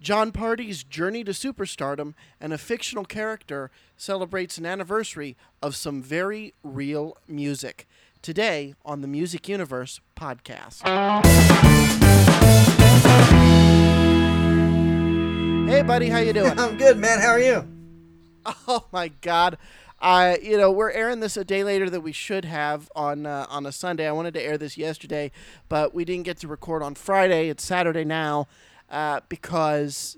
Jon Pardi's journey to superstardom and a fictional character celebrates an anniversary of some very real music. Today on the Music Universe podcast. Hey buddy, how you doing? I'm good, man. How are you? Oh my God. I, you know, we're airing this a day later than we should have on uh, on a Sunday. I wanted to air this yesterday, but we didn't get to record on Friday. It's Saturday now, uh, because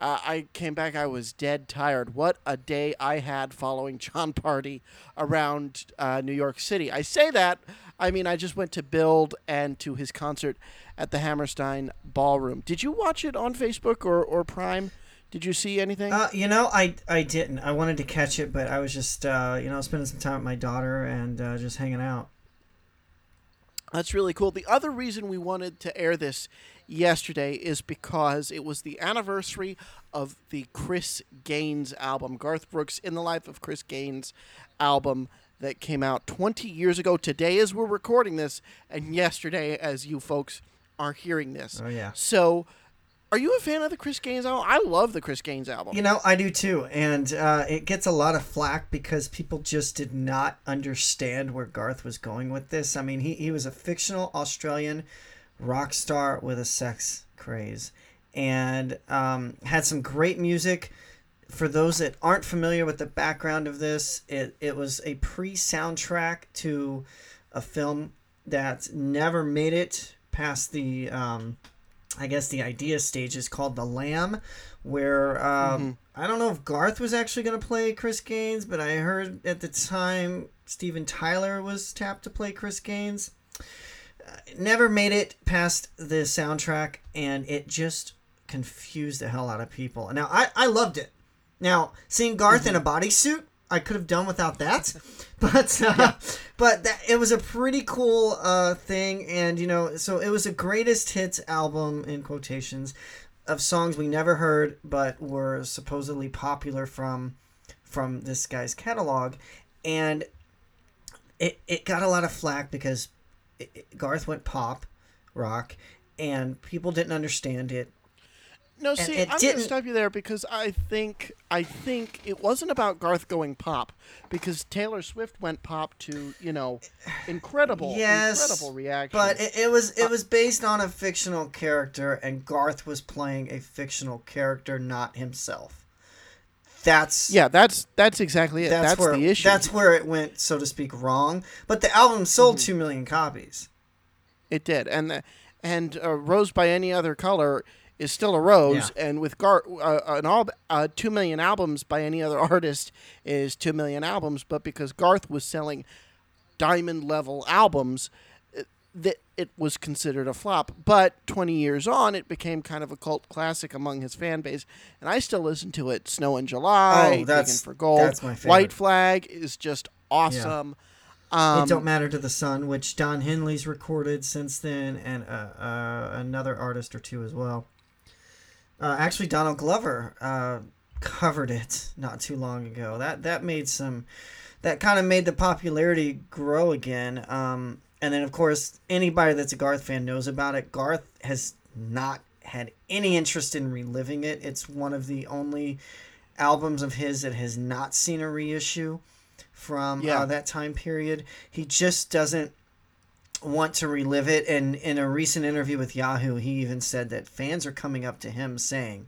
uh, I came back. I was dead tired. What a day I had following Jon Pardi around uh, New York City. I say that. I mean, I just went to Build and to his concert at the Hammerstein Ballroom. Did you watch it on Facebook or, or Prime? Did you see anything? Uh, you know, I I didn't. I wanted to catch it, but I was just uh, you know spending some time with my daughter and uh, just hanging out. That's really cool. The other reason we wanted to air this yesterday is because it was the anniversary of the Chris Gaines album, Garth Brooks in the Life of Chris Gaines album that came out 20 years ago today as we're recording this and yesterday as you folks are hearing this. Oh yeah. So are you a fan of the Chris Gaines album? I love the Chris Gaines album. You know, I do too, and uh, it gets a lot of flack because people just did not understand where Garth was going with this. I mean, he, he was a fictional Australian rock star with a sex craze, and um, had some great music. For those that aren't familiar with the background of this, it, it was a pre soundtrack to a film that never made it past the. Um, I guess the idea stage is called the Lamb, where um, mm-hmm. I don't know if Garth was actually going to play Chris Gaines, but I heard at the time Steven Tyler was tapped to play Chris Gaines. Uh, never made it past the soundtrack, and it just confused the hell out of people. Now I, I loved it. Now seeing Garth mm-hmm. in a bodysuit I could have done without that, but uh, yeah. but that, it was a pretty cool uh, thing, and you know, so it was a greatest hits album in quotations of songs we never heard but were supposedly popular from from this guy's catalog, and it it got a lot of flack because it, it, Garth went pop rock, and people didn't understand it no, see, I'm going to stop you there because I think I think it wasn't about Garth going pop because Taylor Swift went pop to you know incredible, yes, incredible reaction. But it, it was it uh, was based on a fictional character, and Garth was playing a fictional character, not himself. That's yeah, that's that's exactly it. That's, that's where, the issue. That's where it went, so to speak, wrong. But the album sold mm-hmm. two million copies. It did, and the, and uh, Rose by Any Other Color is still a rose, yeah. and with Gar, uh, an all uh, two million albums by any other artist is two million albums, but because Garth was selling diamond level albums, uh, that it was considered a flop. But 20 years on, it became kind of a cult classic among his fan base, and I still listen to it. Snow in July, oh, that's, for Gold, that's my favorite. White Flag is just awesome. Yeah. Um, it don't matter to the sun, which Don Henley's recorded since then, and uh, uh, another artist or two as well. Uh, actually, Donald Glover uh, covered it not too long ago. That that made some, that kind of made the popularity grow again. Um, and then of course, anybody that's a Garth fan knows about it. Garth has not had any interest in reliving it. It's one of the only albums of his that has not seen a reissue from uh, yeah. uh, that time period. He just doesn't want to relive it. And in a recent interview with Yahoo, he even said that fans are coming up to him saying,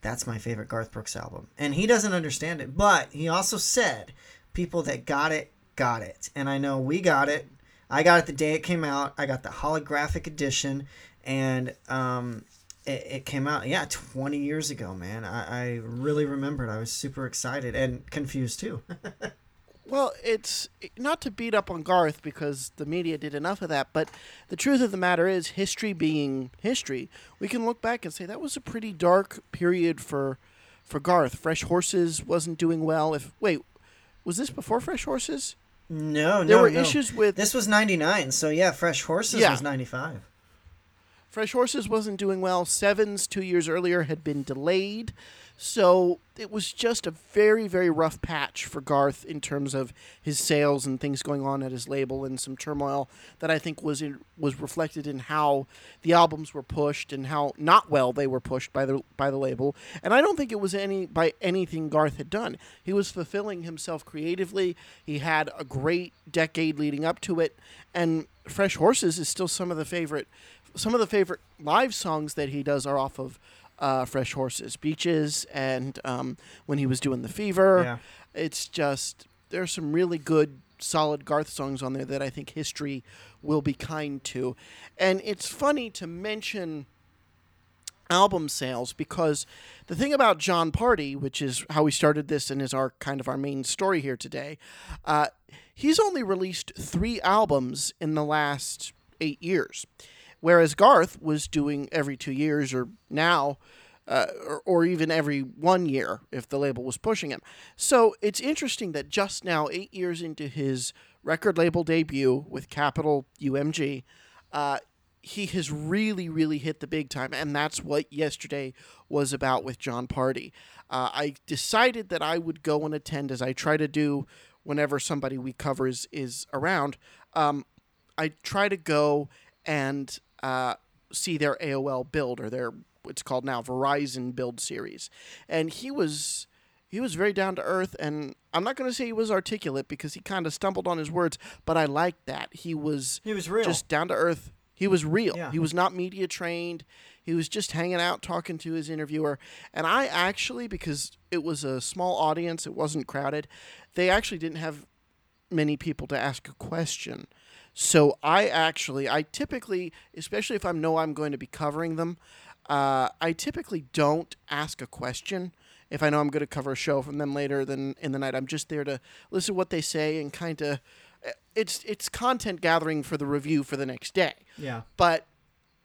That's my favorite Garth Brooks album. And he doesn't understand it. But he also said, People that got it, got it. And I know we got it. I got it the day it came out. I got the holographic edition. And um, it, came out, yeah, 20 years ago, man. I, I really remembered. I was super excited and confused too. Well, it's eh, not to beat up on Garth because the media did enough of that, but the truth of the matter is, history being history, we can look back and say that was a pretty dark period for for Garth. Fresh Horses wasn't doing well. If wait, was this before Fresh Horses? No, there no, were no. issues with. This was '99, so yeah, Fresh Horses yeah. was '95. Fresh Horses wasn't doing well. Sevens two years earlier had been delayed, so it was just a very very rough patch for Garth in terms of his sales and things going on at his label and some turmoil that I think was in, was reflected in how the albums were pushed and how not well they were pushed by the by the label. And I don't think it was any by anything Garth had done. He was fulfilling himself creatively. He had a great decade leading up to it. And Fresh Horses is still some of the favorite some of the favorite live songs that he does are off of uh, Fresh Horses, Beaches, and um, when he was doing The Fever. Yeah. It's just, there's some really good, solid Garth songs on there that I think history will be kind to. And it's funny to mention album sales because the thing about Jon Pardi, which is how we started this and is our kind of our main story here today, uh, he's only released three albums in the last eight years whereas Garth was doing every two years or now, uh, or, or even every one year if the label was pushing him. So it's interesting that just now, eight years into his record label debut with Capitol UMG, uh, he has really, really hit the big time, and that's what yesterday was about with Jon Pardi. Uh, I decided that I would go and attend, as I try to do whenever somebody we cover is, is around. Um, I try to go and uh, see their AOL build or their what's called now Verizon build series, and he was he was very down to earth, and I'm not going to say he was articulate because he kind of stumbled on his words, but I liked that he was He was real. just down to earth. He was real. Yeah. He was not media trained. He was just hanging out talking to his interviewer. And I actually, because it was a small audience, it wasn't crowded, they actually didn't have many people to ask a question. So I actually, I typically, especially if I know I'm going to be covering them, uh, I typically don't ask a question. If I know I'm going to cover a show from them later than in the night, I'm just there to listen to what they say and kind of, it's it's content gathering for the review for the next day. yeah. But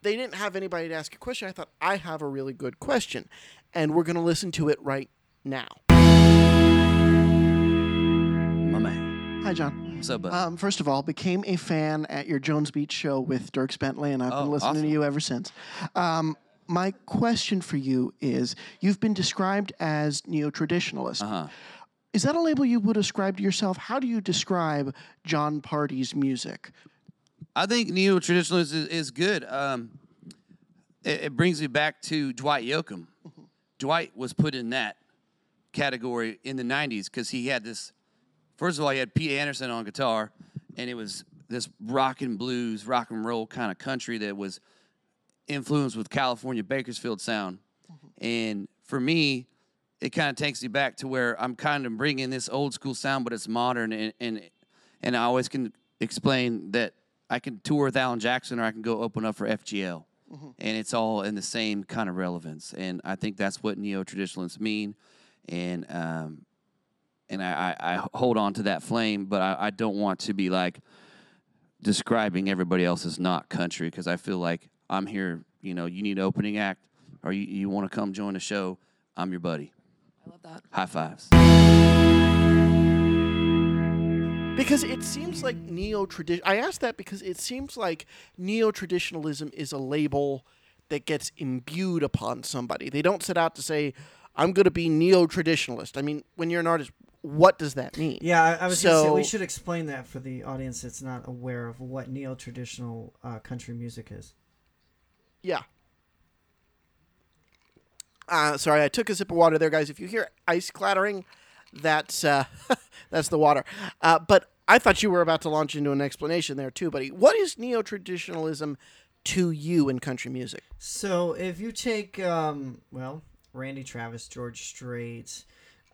they didn't have anybody to ask a question. I thought I have a really good question, and we're going to listen to it right now. My man. Hi, Jon. Up, bud? Um, first of all, became a fan at your Jones Beach show with Dierks Bentley, and I've Oh, been listening awesome. to you ever since. Um, my question for you is: You've been described as neo-traditionalist. uh-huh. Is that a label you would ascribe to yourself? How do you describe Jon Pardi's music? I think neo traditionalism is, is good. Um, it, it brings me back to Dwight Yoakam. Dwight was put in that category in the '90s because he had this. First of all, you had Pete Anderson on guitar, and it was this rock and blues, rock and roll kind of country that was influenced with California Bakersfield sound. And for me, it kind of takes me back to where I'm kind of bringing this old school sound, but it's modern, and and and I always can explain that I can tour with Alan Jackson or I can go open up for FGL, and it's all in the same kind of relevance. And I think that's what neo traditionalists mean, and um, and I, I, I hold on to that flame, but I, I don't want to be like describing everybody else as not country because I feel like I'm here. You know, you need an opening act, or you, you want to come join the show. I'm your buddy. I love that. High fives. Because it seems like neo tradition. I asked that because it seems like neo traditionalism is a label that gets imbued upon somebody. They don't set out to say, "I'm going to be neo traditionalist." I mean, when you're an artist, what does that mean? Yeah, I, I was gonna say we should explain that for the audience that's not aware of what neo traditional uh, country music is. Yeah. Uh, sorry, I took a sip of water there, guys. If you hear ice clattering, that's uh, that's the water. Uh, but I thought you were about to launch into an explanation there too, buddy. What is neo traditionalism to you in country music? So if you take, um, well, Randy Travis, George Strait,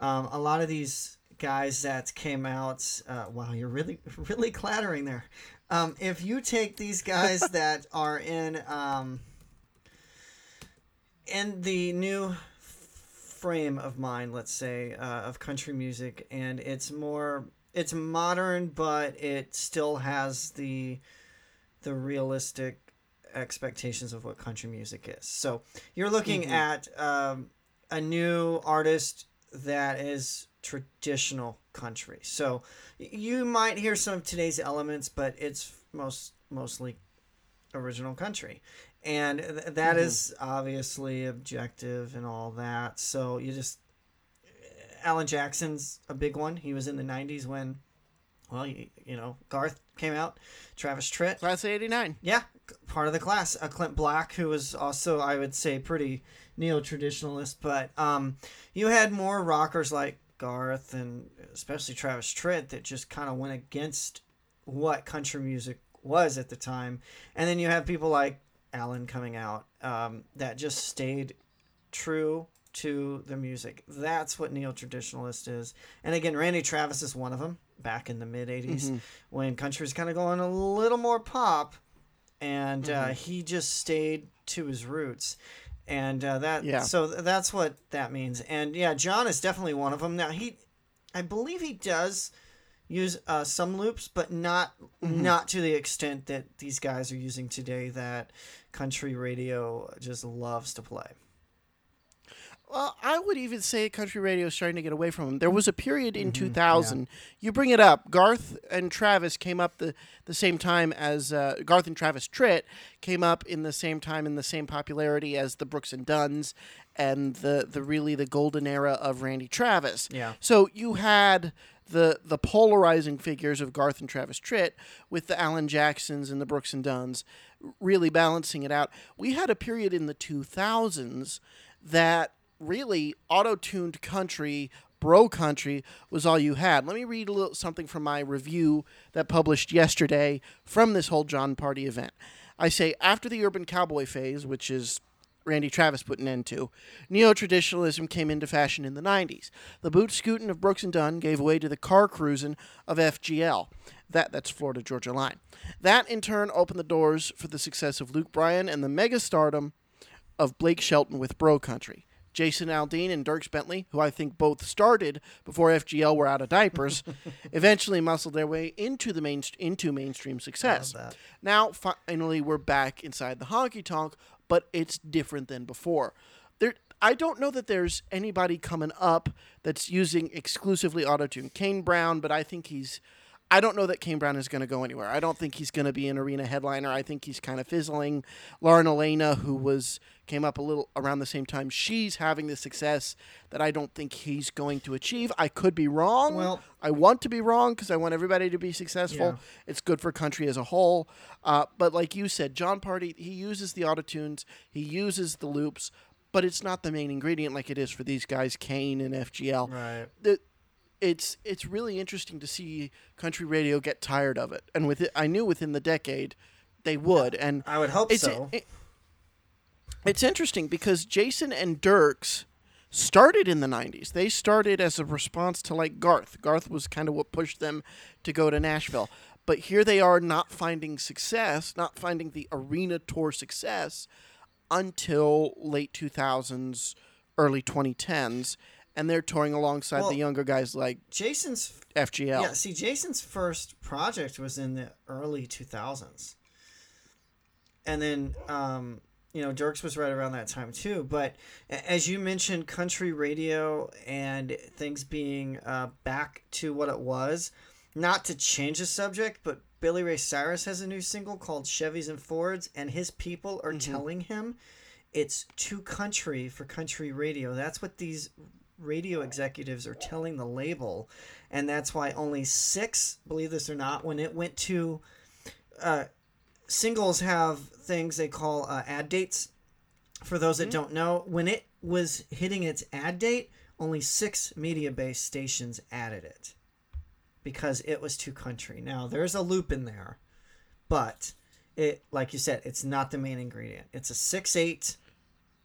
um, a lot of these guys that came out, uh, wow, you're really, really clattering there. Um, if you take these guys that are in, um, in the new frame of mind, let's say, uh, of country music, and it's more, it's modern, but it still has the, the realistic expectations of what country music is. So you're looking at um, a new artist that is traditional country. So you might hear some of today's elements, but it's most mostly original country. And th- that mm-hmm. is obviously objective and all that. So you just Alan Jackson's a big one. He was in the '90s when, well, you, you know, Garth came out, Travis Tritt, Class of '89. yeah, part of the class. Uh, Clint Black, who was also, I would say, pretty neo traditionalist, but um, you had more rockers like Garth and especially Travis Tritt that just kind of went against what country music was at the time, and then you have people like Alan coming out um, that just stayed true to the music. That's what neo traditionalist is. And again, Randy Travis is one of them back in the mid 80s when country was kind of going a little more pop and uh, he just stayed to his roots. And uh, that Yeah. so th- that's what that means. And yeah, Jon is definitely one of them. Now he, I believe he does use uh, some loops, but not not to the extent that these guys are using today. That country radio just loves to play. Well, I would even say country radio is starting to get away from them. There was a period Mm-hmm. in 2000. You bring it up. Garth and Travis came up the, the same time as uh, Garth and Travis Tritt came up in the same time in the same popularity as the Brooks and Dunns and the, the really the golden era of Randy Travis. Yeah. So you had the the polarizing figures of Garth and Travis Tritt with the Alan Jacksons and the Brooks and Dunns really balancing it out. We had a period in the 2000s that really auto-tuned country bro country was all you had let me read a little something from my review that published yesterday from this whole jon pardi event i say after the urban cowboy phase which is Randy Travis put an end to. Neo traditionalism came into fashion in the 90s. The boot scooting of Brooks and Dunn gave way to the car cruising of FGL. That that's Florida Georgia Line. That in turn opened the doors for the success of Luke Bryan and the mega stardom of Blake Shelton with Bro Country. Jason Aldean and Dierks Bentley, who I think both started before FGL were out of diapers, eventually muscled their way into the main into mainstream success. Now finally we're back inside the honky tonk, but it's different than before. There I don't know that there's anybody coming up that's using exclusively autotune. Kane Brown, but I think he's I don't know that Kane Brown is going to go anywhere. I don't think he's going to be an arena headliner. I think he's kind of fizzling. Lauren Alaina, who was came up a little around the same time, she's having the success that I don't think he's going to achieve. I could be wrong. Well- I want to be wrong because I want everybody to be successful. Yeah. It's good for country as a whole. Uh, but like you said, Jon Pardi, he uses the autotunes, he uses the loops, but it's not the main ingredient like it is for these guys, Kane and FGL. Right. The, it's it's really interesting to see country radio get tired of it, and with it, I knew within the decade they would, and I would hope so. it- it's interesting because Jason and Dierks started in the 90s. They started as a response to like Garth. Garth was kind of what pushed them to go to Nashville. But here they are not finding success, not finding the arena tour success until late 2000s, early 2010s, and they're touring alongside Well, the younger guys like Jason's FGL. Yeah, see, Jason's first project was in the early 2000s. And then, um, you know, Dierks was right around that time too. But as you mentioned, country radio and things being uh, back to what it was, not to change the subject, but Billy Ray Cyrus has a new single called Chevys and Fords, and his people are telling him it's too country for country radio. That's what these radio executives are telling the label, and that's why only six, believe this or not, when it went to uh, singles have things they call uh, ad dates. For those that don't know, when it was hitting its ad date, only six Mediabase stations added it because it was too country. Now there's a loop in there, but it, like you said, it's not the main ingredient. It's a six eight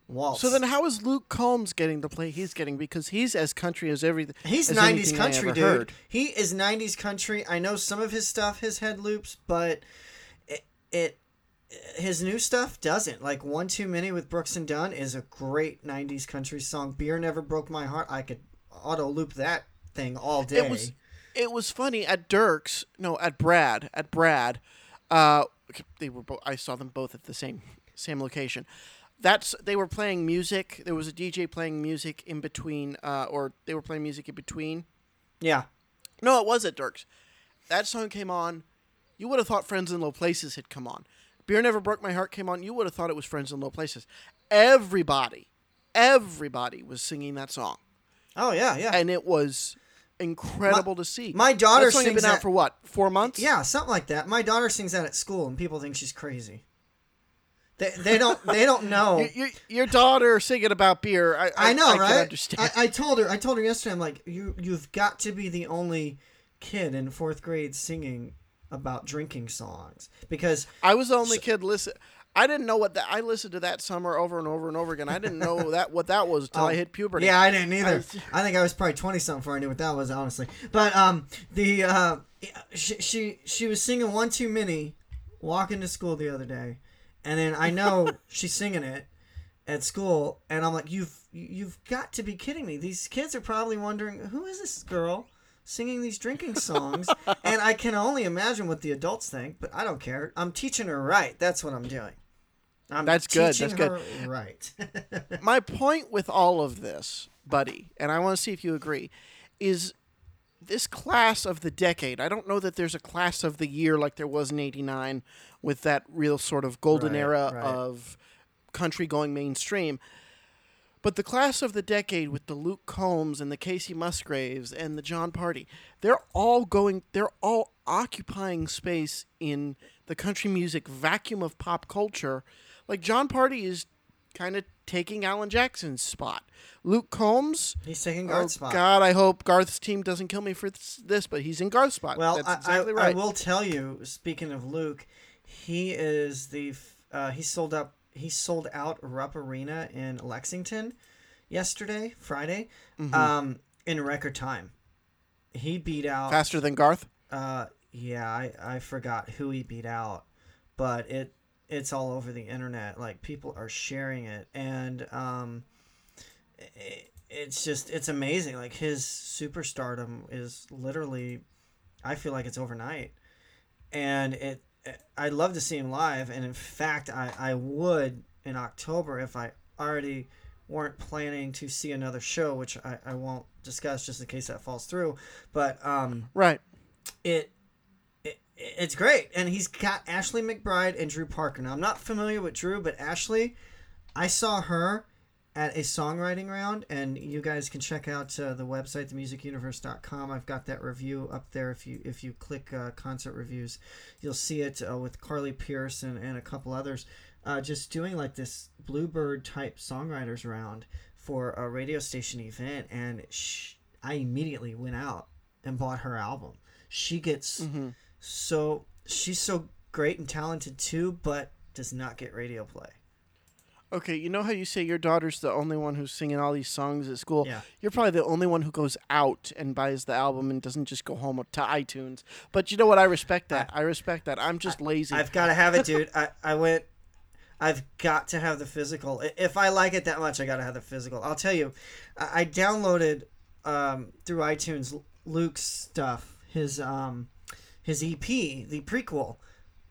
waltz. So then, how is Luke Combs getting the play he's getting? Because he's as country as everything. He's as 90s country, dude. heard. He is 90s country. I know some of his stuff has head loops, but it, his new stuff doesn't. Like One Too Many with Brooks and Dunn is a great 90s country song. Beer Never Broke My Heart. I could auto loop that thing all day. It was it was funny at Dierks. No, at Brad. At Brad. Uh, they were. I saw them both at the same same location. That's they were playing music. There was a DJ playing music in between, uh, or they were playing music in between. yeah. No, it was at Dierks. That song came on. You would have thought Friends in Low Places had come on. Beer Never Broke My Heart came on. You would have thought it was Friends in Low Places. Everybody, everybody was singing that song. Oh yeah, yeah. and it was incredible to see. my daughter That sings been out for what four months? yeah, something like that. My daughter sings that at school, and people think she's crazy. They, they don't they don't know. Your, your, your daughter singing about beer. I, I, I know, I right? I, I told her. I told her yesterday. I'm like, you you've got to be the only kid in fourth grade singing about drinking songs because I was the only kid listen. I didn't know what that. I listened to that summer over and over and over again. I didn't know that what that was until I hit puberty. Oh, Yeah, I didn't either. was- I, think I was probably twenty something before I knew what that was, honestly. But um, the uh, she she she was singing one too many, walking to school the other day, and then I know she's singing it at school, and I'm like, you've you've got to be kidding me. These kids are probably wondering who is this girl singing these drinking songs, and I can only imagine what the adults think. But I don't care. I'm teaching her right. That's what I'm doing. I'm That's good, that's good. Right. My point with all of this, buddy, and I want to see if you agree, is this class of the decade. I don't know that there's a class of the year like there was in '89 with that real sort of golden Right, era right. of country going mainstream. But the class of the decade with the Luke Combs and the Kacey Musgraves and the Jon Pardi, they're all going, they're all occupying space in the country music vacuum of pop culture. Like Jon Pardi is kind of taking Alan Jackson's spot. Luke Combs, He's taking oh spot. God, I hope Garth's team doesn't kill me for this, but he's in Garth's spot. Well, That's I, exactly I, right. I will tell you. Speaking of Luke, he is the uh, he sold up he sold out Rupp Arena in Lexington yesterday, Friday, Mm-hmm. um, in record time. He beat out. Faster than Garth. Uh, yeah, I, I forgot who he beat out, but it it's all over the internet. Like people are sharing it, and um, it, it's just it's amazing. Like his superstardom is literally, I feel like it's overnight, and it. I'd love to see him live, and in fact, I I would in October if I already weren't planning to see another show, which I, I won't discuss just in case that falls through. But um, Right. it, it it's great and he's got ashley mcbryde and drew parker now i'm not familiar with drew but ashley i saw her at a songwriting round and you guys can check out uh, the website themusicuniverse.com i've got that review up there. If you if you click uh, concert reviews you'll see it uh, with carly pearce and, and a couple others uh, just doing like this bluebird type songwriters round for a radio station event and sh- i immediately went out and bought her album. She gets so she's so great and talented too but does not get radio play Okay, you know how you say your daughter's the only one who's singing all these songs at school? Yeah. You're probably the only one who goes out and buys the album and doesn't just go home to iTunes. But you know what? I respect that. I, respect that. I'm just lazy. I've got to have it, dude. I, I went. I've got to have the physical. If I like it that much, I got to have the physical. I'll tell you, I, I downloaded um, through iTunes Luke's stuff, his um, his EP, the prequel,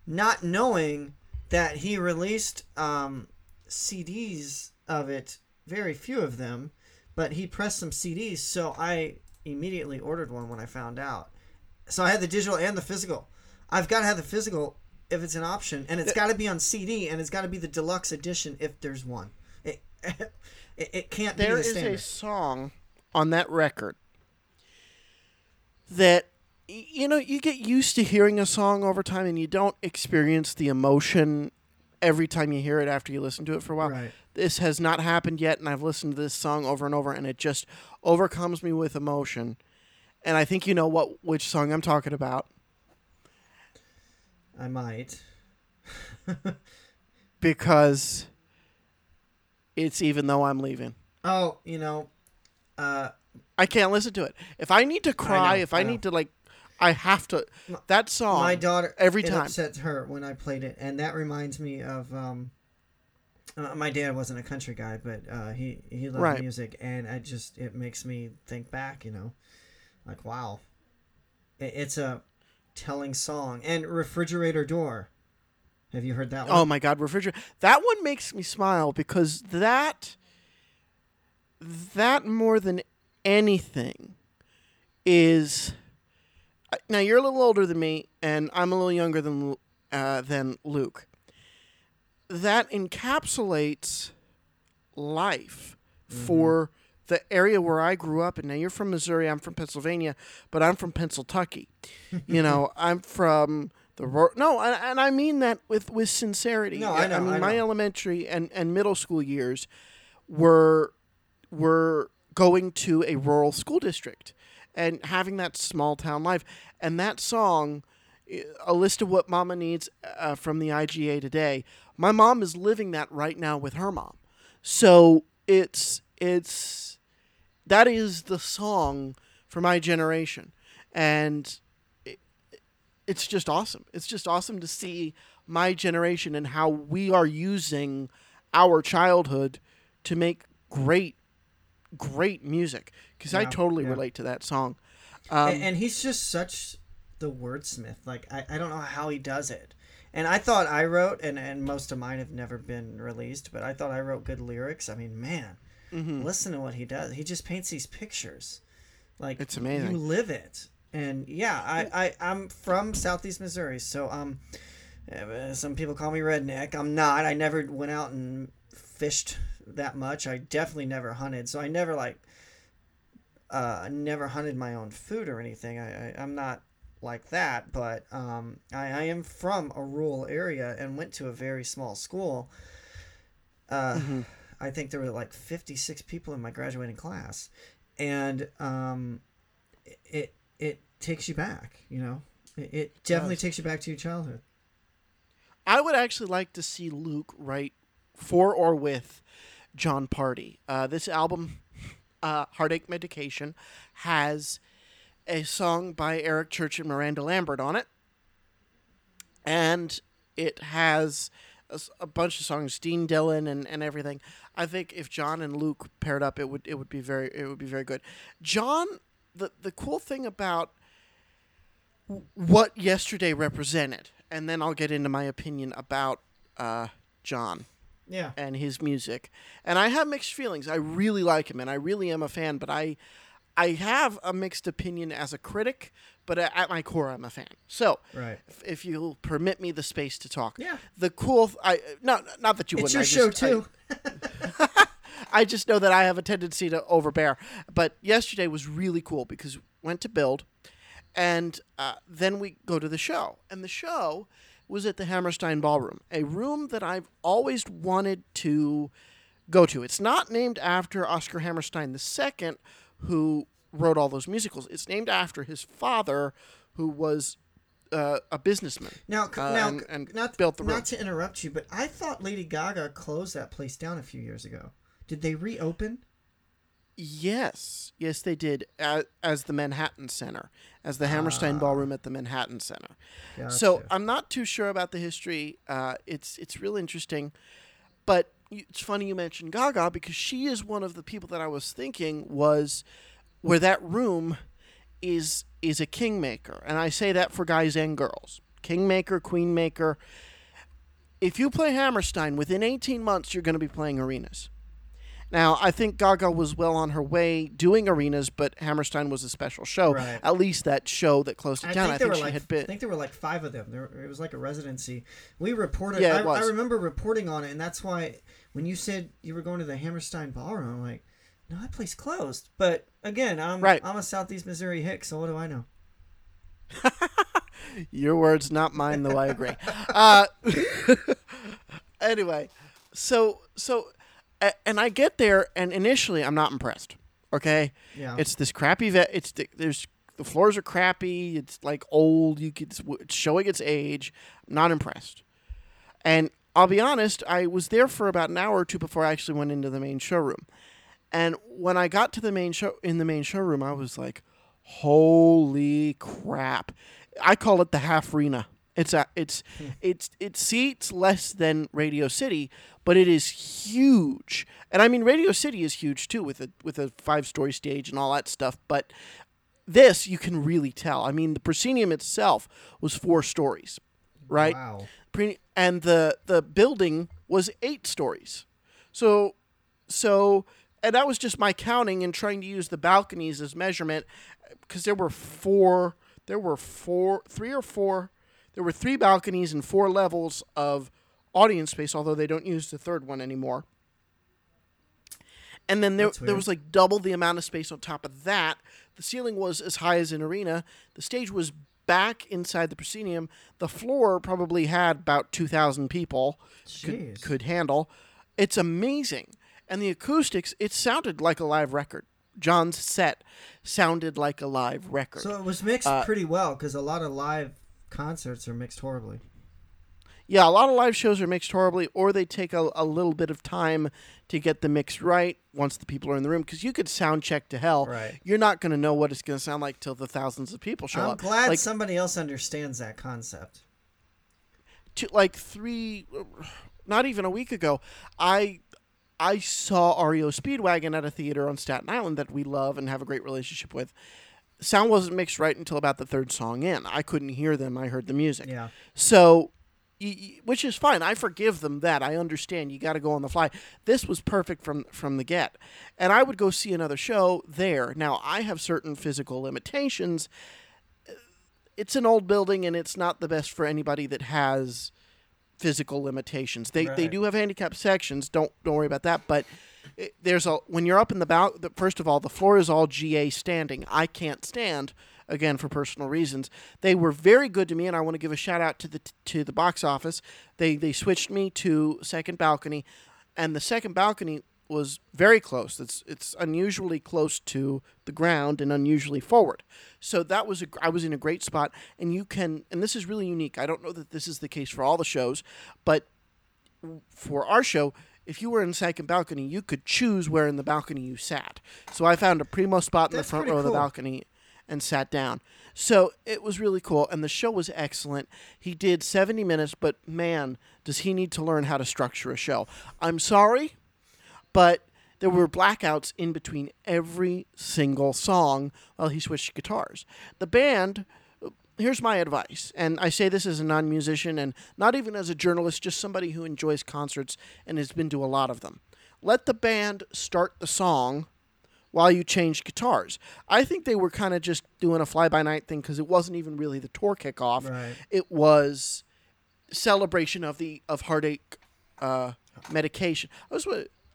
not knowing that he released um, CDs of it. Very few of them, but he pressed some CDs, so I immediately ordered one when I found out. So I had the digital and the physical. I've got to have the physical if it's an option, and it's got to be on CD, and it's got to be the deluxe edition if there's one. It it, it can't there be the is a song on that record that you know you get used to hearing a song over time and you don't experience the emotion every time you hear it after you listen to it for a while. Right. this has not happened yet and i've listened to this song over and over and it just overcomes me with emotion. And i think you know what which song i'm talking about. I might. because it's even though i'm leaving. Oh, you know, uh, i can't listen to it. If i need to cry know, if i, I need to like i have to that song my daughter every time it time upset her when I played it, and that reminds me of um, uh, my dad wasn't a country guy, but uh, he he loved Right. music, and I just it makes me think back, you know, like wow, it, it's a telling song. And refrigerator door, have you heard that one? Oh my god, refrigerator. That one makes me smile because that that more than anything is now you're a little older than me and I'm a little younger than uh, than Luke. That encapsulates life for the area where I grew up, and now you're from Missouri, I'm from Pennsylvania, but I'm from Pennsylvania. you know, I'm from the ro- no, and, and I mean that with with sincerity. No, I know, I mean, I my elementary and and middle school years were were going to a rural school district and having that small town life, and that song. a list of what Mama needs uh, from the IGA today. My mom is living that right now with her mom, so it's it's that is the song for my generation and it, it's just awesome it's just awesome to see my generation and how we are using our childhood to make great great music because i totally yeah. relate to that song um, and, and he's just such the wordsmith. Like I, I don't know how he does it. And I thought I wrote, and, and most of mine have never been released, but I thought I wrote good lyrics. I mean, man, Mm-hmm. listen to what he does. He just paints these pictures. Like It's amazing. You live it. And yeah, I, I, I'm from Southeast Missouri, so um, uh, some people call me redneck. I'm not. I never went out and fished that much. I definitely never hunted, so I never like uh, never hunted my own food or anything. I, I I'm not like that, but um, I, I am from a rural area and went to a very small school. Uh, I think there were like 56 people in my graduating class, and um, it it takes you back. You know, it, it definitely takes you back to your childhood. I would actually like to see Luke write for or with Jon Pardi. Uh, this album, uh, Heartache Medication, has a song by Eric Church and Miranda Lambert on it, and it has a bunch of songs, Dean Dillon and, and everything. I think if Jon and Luke paired up, it would it would be very it would be very good. John, the the cool thing about what yesterday represented, and then I'll get into my opinion about uh, Jon Yeah. and his music. And I have mixed feelings. I really like him, and I really am a fan. But I, I have a mixed opinion as a critic. But at my core, I'm a fan. So, Right. if, if you'll permit me the space to talk, Yeah. The cool, th- I not not that you It's wouldn't. your I show just- I- too. I just know that I have a tendency to overbear. But yesterday was really cool because went to build, and uh, then we go to the show, and the show was at the Hammerstein Ballroom, a room that I've always wanted to go to. It's not named after Oscar Hammerstein II, who wrote all those musicals. It's named after his father, who was uh, a businessman. Now, c- uh, now, and, and not built the room. not to interrupt you, but I thought Lady Gaga closed that place down a few years ago. Did they reopen? Yes, yes, they did as, as the Manhattan Center, as the Hammerstein Ballroom at the Manhattan Center. So I'm not too sure about the history. Uh, it's it's real interesting, but it's funny you mentioned Gaga because she is one of the people that I was thinking was where that room is is a kingmaker, and I say that for guys and girls, kingmaker, queenmaker. If you play Hammerstein within 18 months, you're going to be playing arenas. Now, I think Gaga was well on her way doing arenas, but Hammerstein was a special show. Right. At least that show that closed it I down. think I think she like had been. I think there were like five of them. There, it was like a residency. We reported. Yeah, I. I remember reporting on it, and that's why when you said you were going to the Hammerstein Ballroom, I'm like, no, that place closed. But again, I'm Right. I'm a Southeast Missouri hick, so what do I know? Your words, not mine, though I agree. uh, anyway, so so, and I get there, and initially I'm not impressed. Okay, Yeah. it's this crappy vet. It's the, there's the floors are crappy. It's like old. You could it's showing its age. Not impressed. And I'll be honest, I was there for about an hour or two before I actually went into the main showroom. And when I got to the main show in the main showroom, I was like, "Holy crap!" I call it the half arena. It's a it's hmm. it's it seats less than Radio City, but it is huge. And I mean, Radio City is huge too, with a with a five story stage and all that stuff. But this you can really tell. I mean, the proscenium itself was four stories, right? Wow. And the the building was eight stories. So so and that was just my counting and trying to use the balconies as measurement because there were four there were four three or four there were three balconies and four levels of audience space although they don't use the third one anymore and then there there was like double the amount of space on top of that. The ceiling was as high as an arena. The stage was back inside the proscenium. The floor probably had about two thousand people could, could handle. It's amazing, and the acoustics. It sounded like a live record. Jon's set sounded like a live record. So it was mixed Uh, pretty well because a lot of live concerts are mixed horribly. Yeah, a lot of live shows are mixed horribly, or they take a, a little bit of time to get the mix right once the people are in the room. Because you could sound check to hell. Right. You're not going to know what it's going to sound like till the thousands of people show up. I'm glad like, somebody else understands that concept. to, like three, not even a week ago, I I saw REO Speedwagon at a theater on Staten Island that we love and have a great relationship with. Sound wasn't mixed right until about the third song in. I couldn't hear them. I heard the music. Yeah. So, which is fine. I forgive them that. I understand. You got to go on the fly. This was perfect from from the get, and I would go see another show there. Now I have certain physical limitations. It's an old building, and it's not the best for anybody that has physical limitations. They they do have handicapped sections. Don't don't worry about that. But it, there's a when you're up in the bal. The, first of all, the floor is all GA standing. I can't stand again for personal reasons. They were very good to me, and I want to give a shout out to the to the box office. They they switched me to second balcony, and the second balcony was very close. It's it's unusually close to the ground and unusually forward. So that was a, I was in a great spot, and you can and this is really unique. I don't know that this is the case for all the shows, but for our show, if you were in second balcony, you could choose where in the balcony you sat. So I found a primo spot in That's the front row of the balcony and sat down. So it was really cool, and the show was excellent. He did 70 minutes, but man, does he need to learn how to structure a show. I'm sorry, but there were blackouts in between every single song while he switched guitars. The band, here's my advice, and I say this as a non musician and not even as a journalist, just somebody who enjoys concerts and has been to a lot of them. Let the band start the song while you change guitars. I think they were kind of just doing a fly by night thing because it wasn't even really the tour kickoff. Right. It was celebration of the of heartache uh, medication. I was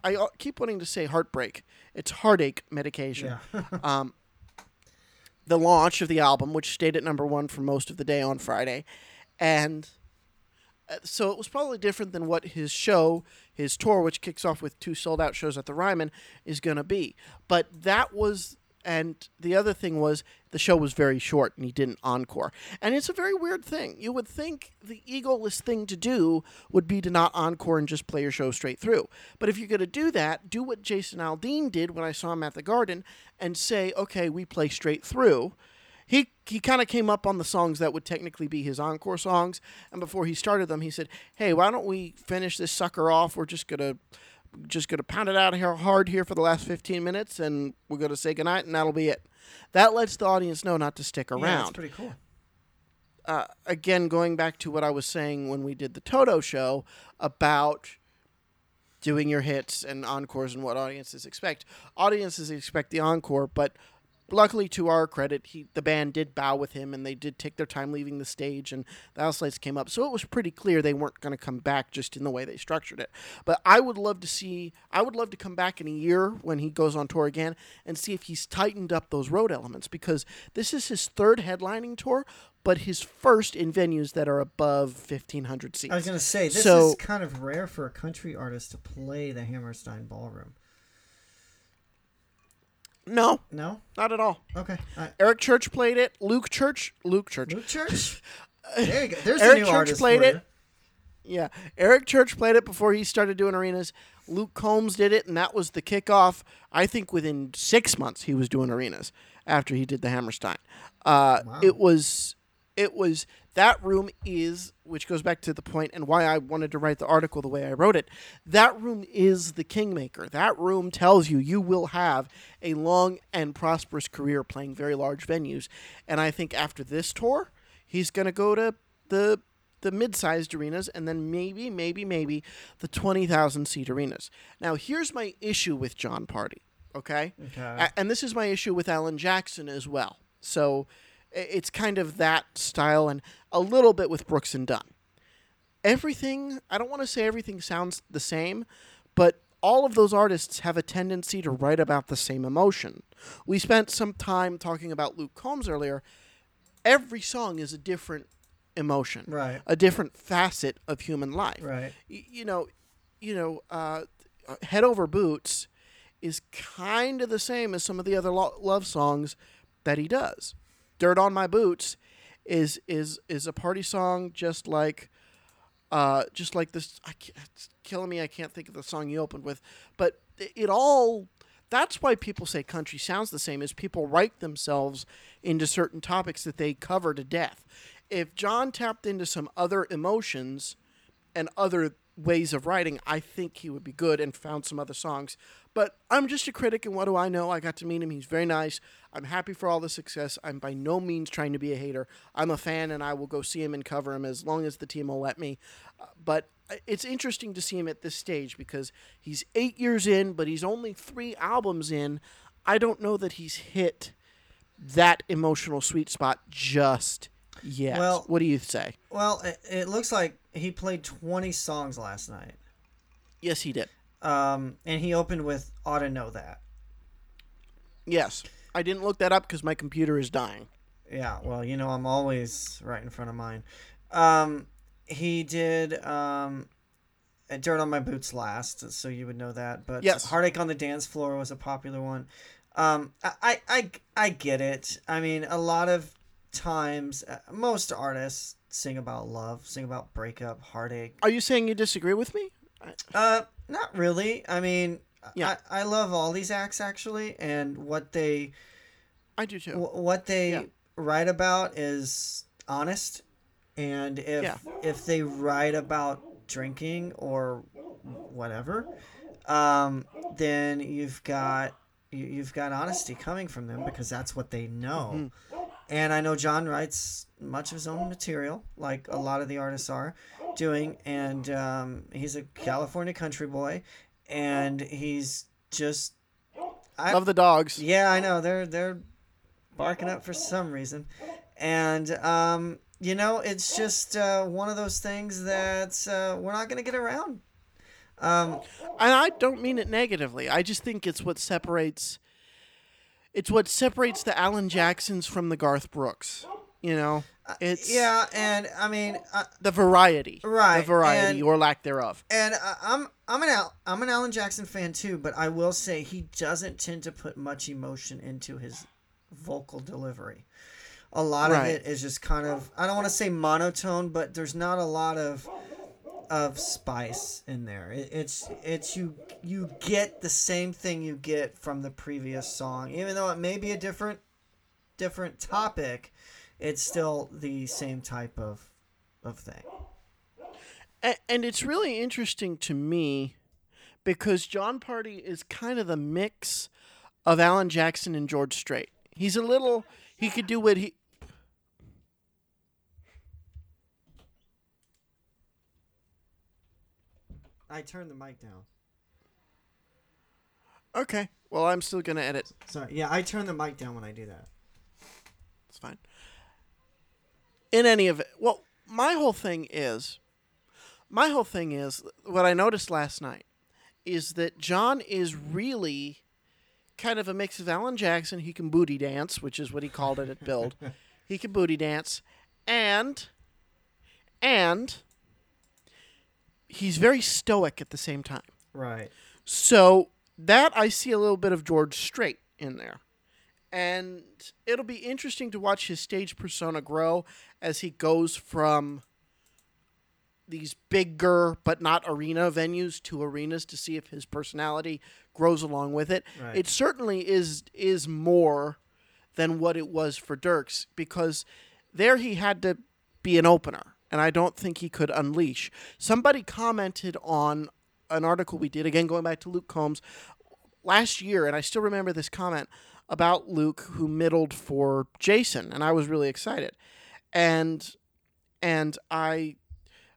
I keep wanting to say heartbreak. It's heartache medication. Yeah. um, the launch of the album, which stayed at number one for most of the day on Friday, and uh, so it was probably different than what his show, his tour, which kicks off with two sold out shows at the Ryman, is going to be. But that was, and the other thing was the show was very short and he didn't encore. And it's a very weird thing. You would think the egoless thing to do would be to not encore and just play your show straight through. But if you're going to do that, do what Jason Aldean did when I saw him at the Garden and say, okay, we play straight through he he kind of came up on the songs that would technically be his encore songs and before he started them he said hey why don't we finish this sucker off we're just gonna just gonna pound it out here hard here for the last 15 minutes and we're gonna say goodnight and that'll be it that lets the audience know not to stick Yeah, around it's pretty cool. uh, again, going back to what I was saying when we did the Toto show about doing your hits and encores and what audiences expect. Audiences expect the encore, but luckily to our credit, he the band did bow with him and they did take their time leaving the stage and the house lights came up. So it was pretty clear they weren't going to come back just in the way they structured it. But I would love to see I would love to come back in a year when he goes on tour again and see if he's tightened up those road elements because this is his third headlining tour, but his first in venues that are above 1500 seats. I was gonna say this So- is kind of rare for a country artist to play the Hammerstein Ballroom. No, No. not at all. Okay. Uh, Eric Church played it. Luke Church, Luke Church. Luke Church. There you go. There's Eric a new Church artist played for it. you. Yeah, Eric Church played it before he started doing arenas. Luke Combs did it, and that was the kickoff. I think within six months he was doing arenas after he did the Hammerstein. Uh. It was, it was that room is, which goes back to the point and why I wanted to write the article the way I wrote it. That room is the kingmaker. That room tells you you will have a long and prosperous career playing very large venues. And I think after this tour, he's going to go to the the mid-sized arenas and then maybe maybe maybe the 20,000 seat arenas. Now here's my issue with Jon Pardi, okay? Okay. A- and this is my issue with Alan Jackson as well. So it's kind of that style and a little bit with Brooks and Dunn. Everything, I don't want to say everything sounds the same, but all of those artists have a tendency to write about the same emotion. We spent some time talking about Luke Combs earlier. Every song is a different emotion, Right. a different facet of human life. Right. Y- you know, you know, uh, Head Over Boots is kind of the same as some of the other lo- love songs that he does. Dirt on My Boots is is is a party song just like uh, just like this I it's killing me I can't think of the song you opened with, but it all that's why people say country sounds the same is people write themselves into certain topics that they cover to death. If Jon tapped into some other emotions and other ways of writing, I think he would be good and found some other songs. But I'm just a critic, and what do I know? I got to meet him. He's very nice. I'm happy for all the success. I'm by no means trying to be a hater. I'm a fan, and I will go see him and cover him as long as the team will let me. Uh, but it's interesting to see him at this stage because he's eight years in, but he's only three albums in. I don't know that he's hit that emotional sweet spot just yet. Well- what do you say? Well, it, it looks like he played 20 songs last night. Yes, he did. Um, and he opened with Oughta Know That. Yes. I didn't look that up because my computer is dying. Yeah, well, you know, I'm always right in front of mine. Um, he did um, Dirt on My Boots last, so you would know that. But Yes. Heartache on the Dance Floor was a popular one. Um, I, I, I, I get it. I mean, a lot of times, uh, most artists sing about love, sing about breakup, heartache. Are you saying you disagree with me? Uh, not really. I mean, Yeah. I, I love all these acts actually, and what they I do too. wh- what they Yeah. write about is honest, and if Yeah. if they write about drinking or whatever, um, then you've got you, you've got honesty coming from them because that's what they know. Mm-hmm. And I know Jon writes much of his own material, like a lot of the artists are doing, and um, he's a California country boy, and he's just I, Love the dogs. yeah, I know they're they're barking up for some reason, and um, you know it's just uh, one of those things that uh, we're not gonna get around. Um, And I don't mean it negatively. I just think it's what separates it's what separates the Alan Jacksons from the Garth Brooks. You know? It's yeah, and I mean, uh, the variety. Right, The variety and- or lack thereof. and I- I'm I'm an Al, I'm an Alan Jackson fan too, but I will say he doesn't tend to put much emotion into his vocal delivery. A lot of it is just kind of I don't want to say monotone, but there's not a lot of of spice in there. It, it's it's you you get the same thing you get from the previous song, even though it may be a different different topic. It's still the same type of of thing. And it's really interesting to me because Jon Pardi is kind of the mix of Alan Jackson and George Strait. He's a little he could do what he I turned the mic down. Okay. Well, I'm still going to edit. Sorry. Yeah, I turn the mic down when I do that. It's fine. In any of it, well, my whole thing is, my whole thing is what I noticed last night is that Jon is really kind of a mix of Alan Jackson. He can booty dance, which is what he called it at Build. he can booty dance, and and he's very stoic at the same time. Right. So that I see a little bit of George Strait in there. And it'll be interesting to watch his stage persona grow as he goes from these bigger but not arena venues to arenas to see if his personality grows along with it. Right. It certainly is is more than what it was for Dierks because there he had to be an opener and I don't think he could unleash. Somebody commented on an article we did again going back to Luke Combs last year and I still remember this comment about Luke who middled for Jason and I was really excited. And and I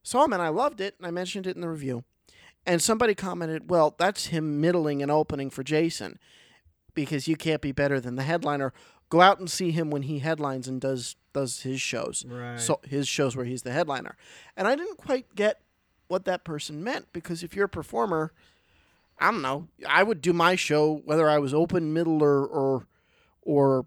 saw him and I loved it and I mentioned it in the review. And somebody commented, "Well, that's him middling and opening for Jason because you can't be better than the headliner. Go out and see him when he headlines and does does his shows. Right. So his shows where he's the headliner." And I didn't quite get what that person meant because if you're a performer, I don't know. I would do my show whether I was open, middle, or or or,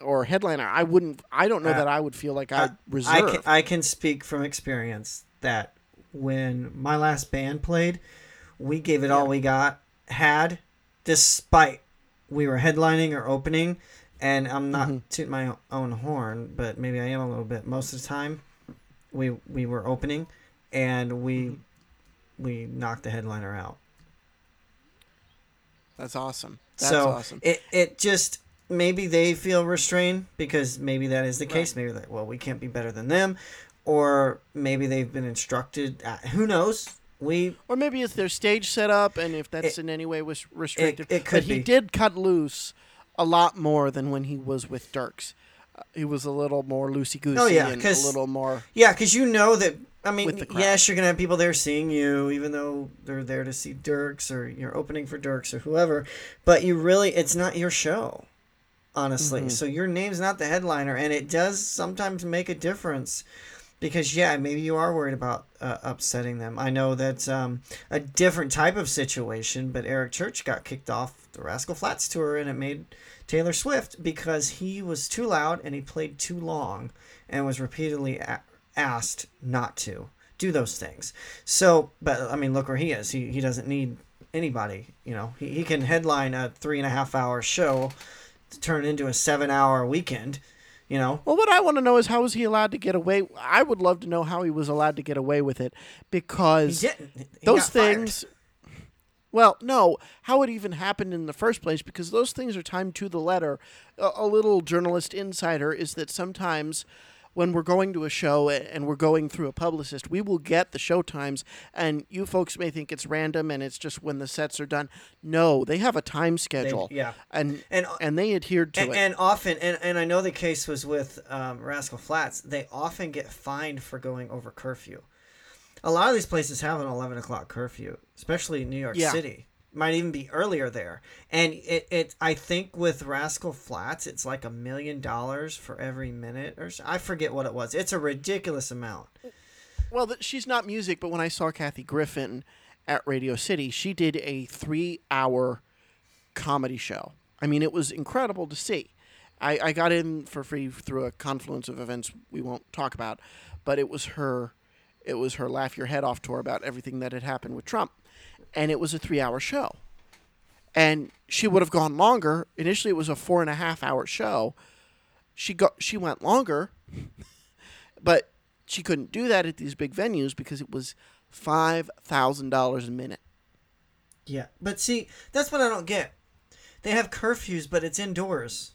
or headliner. I wouldn't. I don't know Uh, that I would feel like I'd I reserve. can, I can speak from experience that when my last band played, we gave it all we got, had, despite we were headlining or opening. And I'm not Mm-hmm. tooting my own horn, but maybe I am a little bit. Most of the time, we we were opening, and we Mm-hmm. we knocked the headliner out. That's awesome. That's so awesome. it it just maybe they feel restrained because maybe that is the case. Maybe like, well, we can't be better than them, or maybe they've been instructed. Uh, who knows? We Or maybe it's their stage setup, and if that's It- in any way was restricted. it could but he did cut loose a lot more than when he was with Dierks. Uh, he was a little more loosey goosey Oh, yeah, and a little more. yeah, because you know that. I mean, With the crowd. yes, you're gonna have people there seeing you, even though they're there to see Dierks or you're opening for Dierks or whoever. But you really, it's not your show, honestly. Mm-hmm. So your name's not the headliner, and it does sometimes make a difference. because yeah, maybe you are worried about uh, upsetting them. I know that's um, a different type of situation, but Eric Church got kicked off the Rascal Flatts tour, and it made Taylor Swift because he was too loud and he played too long, and was repeatedly asked not to do those things. So, but I mean, look where he is. He he doesn't need anybody. You know, he he can headline a three and a half hour show to turn into a seven hour weekend. You know, Well, what I want to know is how was he allowed to get away? I would love to know how he was allowed to get away with it he because didn't. He those got fired. things. Well, no, how it even happened in the first place because those things are timed to the letter. A, a little journalist insider is that sometimes when we're going to a show and we're going through a publicist, we will get the show times, and you folks may think it's random and it's just when the sets are done. No, they have a time schedule. yeah. and And- and they adhered to and, it. and often and, and i know the case was with um, rascal flatts they often get fined for going over curfew a lot of these places have an 11 o'clock curfew especially new york Yeah. city might even be earlier there and it, it i think with rascal flatts it's like a million dollars for every minute or so. i forget what it was it's a ridiculous amount Well, she's not music, but when I saw Kathy Griffin at Radio City, she did a three-hour comedy show. I mean, it was incredible to see. I, I got in for free through a confluence of events we won't talk about, but it was her, it was her laugh your head off tour about everything that had happened with Trump, and it was a three-hour show. And she would have gone longer. Initially, it was a four and a half hour show. She got she went longer, but she couldn't do that at these big venues because it was five thousand dollars a minute. yeah but see that's what i don't get they have curfews but it's indoors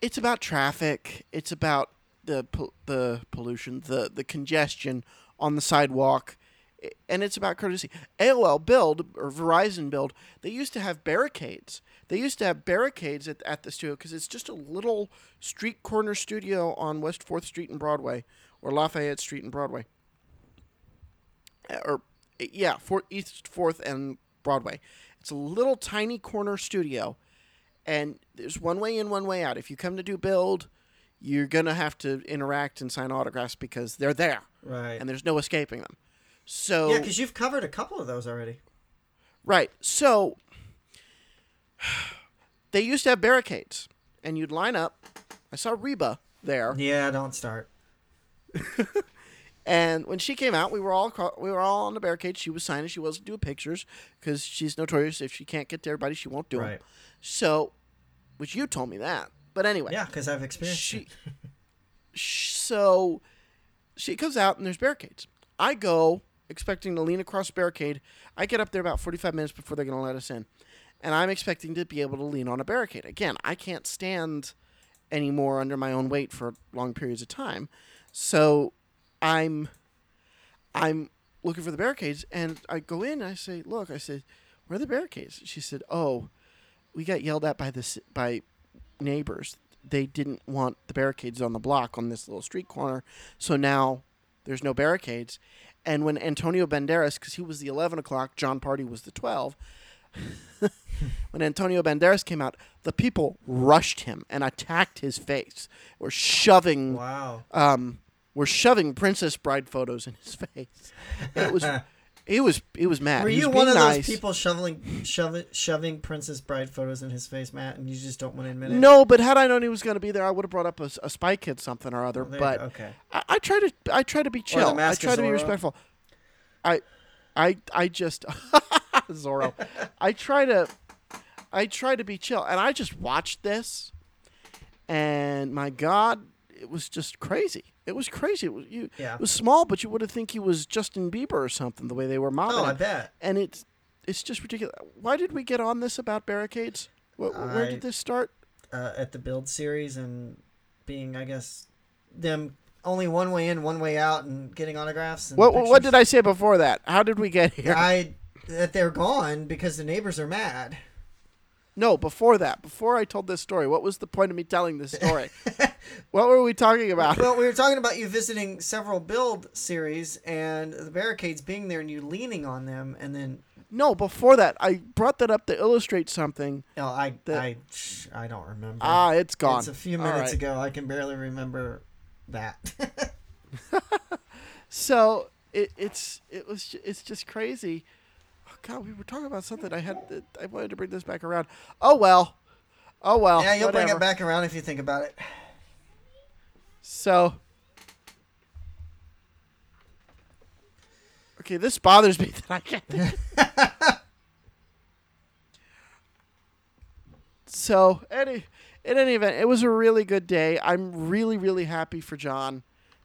It's about traffic. It's about the the pollution, the the congestion on the sidewalk, and it's about courtesy. AOL Build or Verizon Build, they used to have barricades. They used to have barricades at, at the studio because it's just a little street corner studio on West Fourth Street and Broadway, or Lafayette Street and Broadway. Or yeah, for East Fourth and Broadway. It's a little tiny corner studio, and there's one way in, one way out. If you come to do build, you're gonna have to interact and sign autographs because they're there, right and there's no escaping them. So yeah because you've covered a couple of those already Right. So they used to have barricades, and you'd line up. I saw Reba there, yeah don't start and when she came out, we were all we were all on the barricade. She was signing. She wasn't doing pictures because she's notorious. If she can't get to everybody, she won't do them. Right. So, which you told me that. But anyway, Yeah, because I've experienced she it. so she comes out and there's barricades i go expecting to lean across barricade. I get up there about 45 minutes before they're going to let us in. And i'm expecting to be able to lean on a barricade. Again i can't stand anymore under my own weight for long periods of time. So i'm i'm looking for the barricades and i go in and i say look i said where are the barricades? She said oh we got yelled at by this by neighbors. They didn't want the barricades on the block on this little street corner, so now there's no barricades. And when Antonio Banderas, because he was the 11 o'clock, Jon Pardi was the 12. when Antonio Banderas came out, the people rushed him and attacked his face. Were shoving Wow. um, were shoving Princess Bride photos in his face. It was He was he was mad. Were He you one of nice. those people shoveling, shoving, shoving Princess Bride photos in his face, Matt, and you just don't want to admit it? No, but had I known he was going to be there, I would have brought up a, a Spy Kid something or other. You but okay. I, I try to I try to be chill. I try to be respectful. I I I just Zorro. I try to I try to be chill, and I just watched this, and my God, it was just crazy. It was crazy. It was you. Yeah. It was small, but you would have think he was Justin Bieber or something. The way they were mobbing Oh, I him. bet. and it's it's just ridiculous. Why did we get on this about barricades? Where I- did this start? Uh, at the build series and being, I guess, them only one way in, one way out, and getting autographs. And What what did I say before that? How did we get here? I that they're gone because the neighbors are mad. No, before that, before I told this story, what was the point of me telling this story? what were we talking about? Well, we were talking about you visiting several build series and the barricades being there and you leaning on them, and then no, before that, I brought that up to illustrate something. oh, I The- I I don't remember. Ah, it's gone. It's a few minutes right. ago. I can barely remember that. So it, it's it was it's just crazy. God, we were talking about something. I had I wanted to bring this back around. Oh well, oh well. yeah, you'll bring it back around if you think about it. So. Okay, this bothers me that I can't. so, any, in any event, it was a really good day. I'm really, really happy for Jon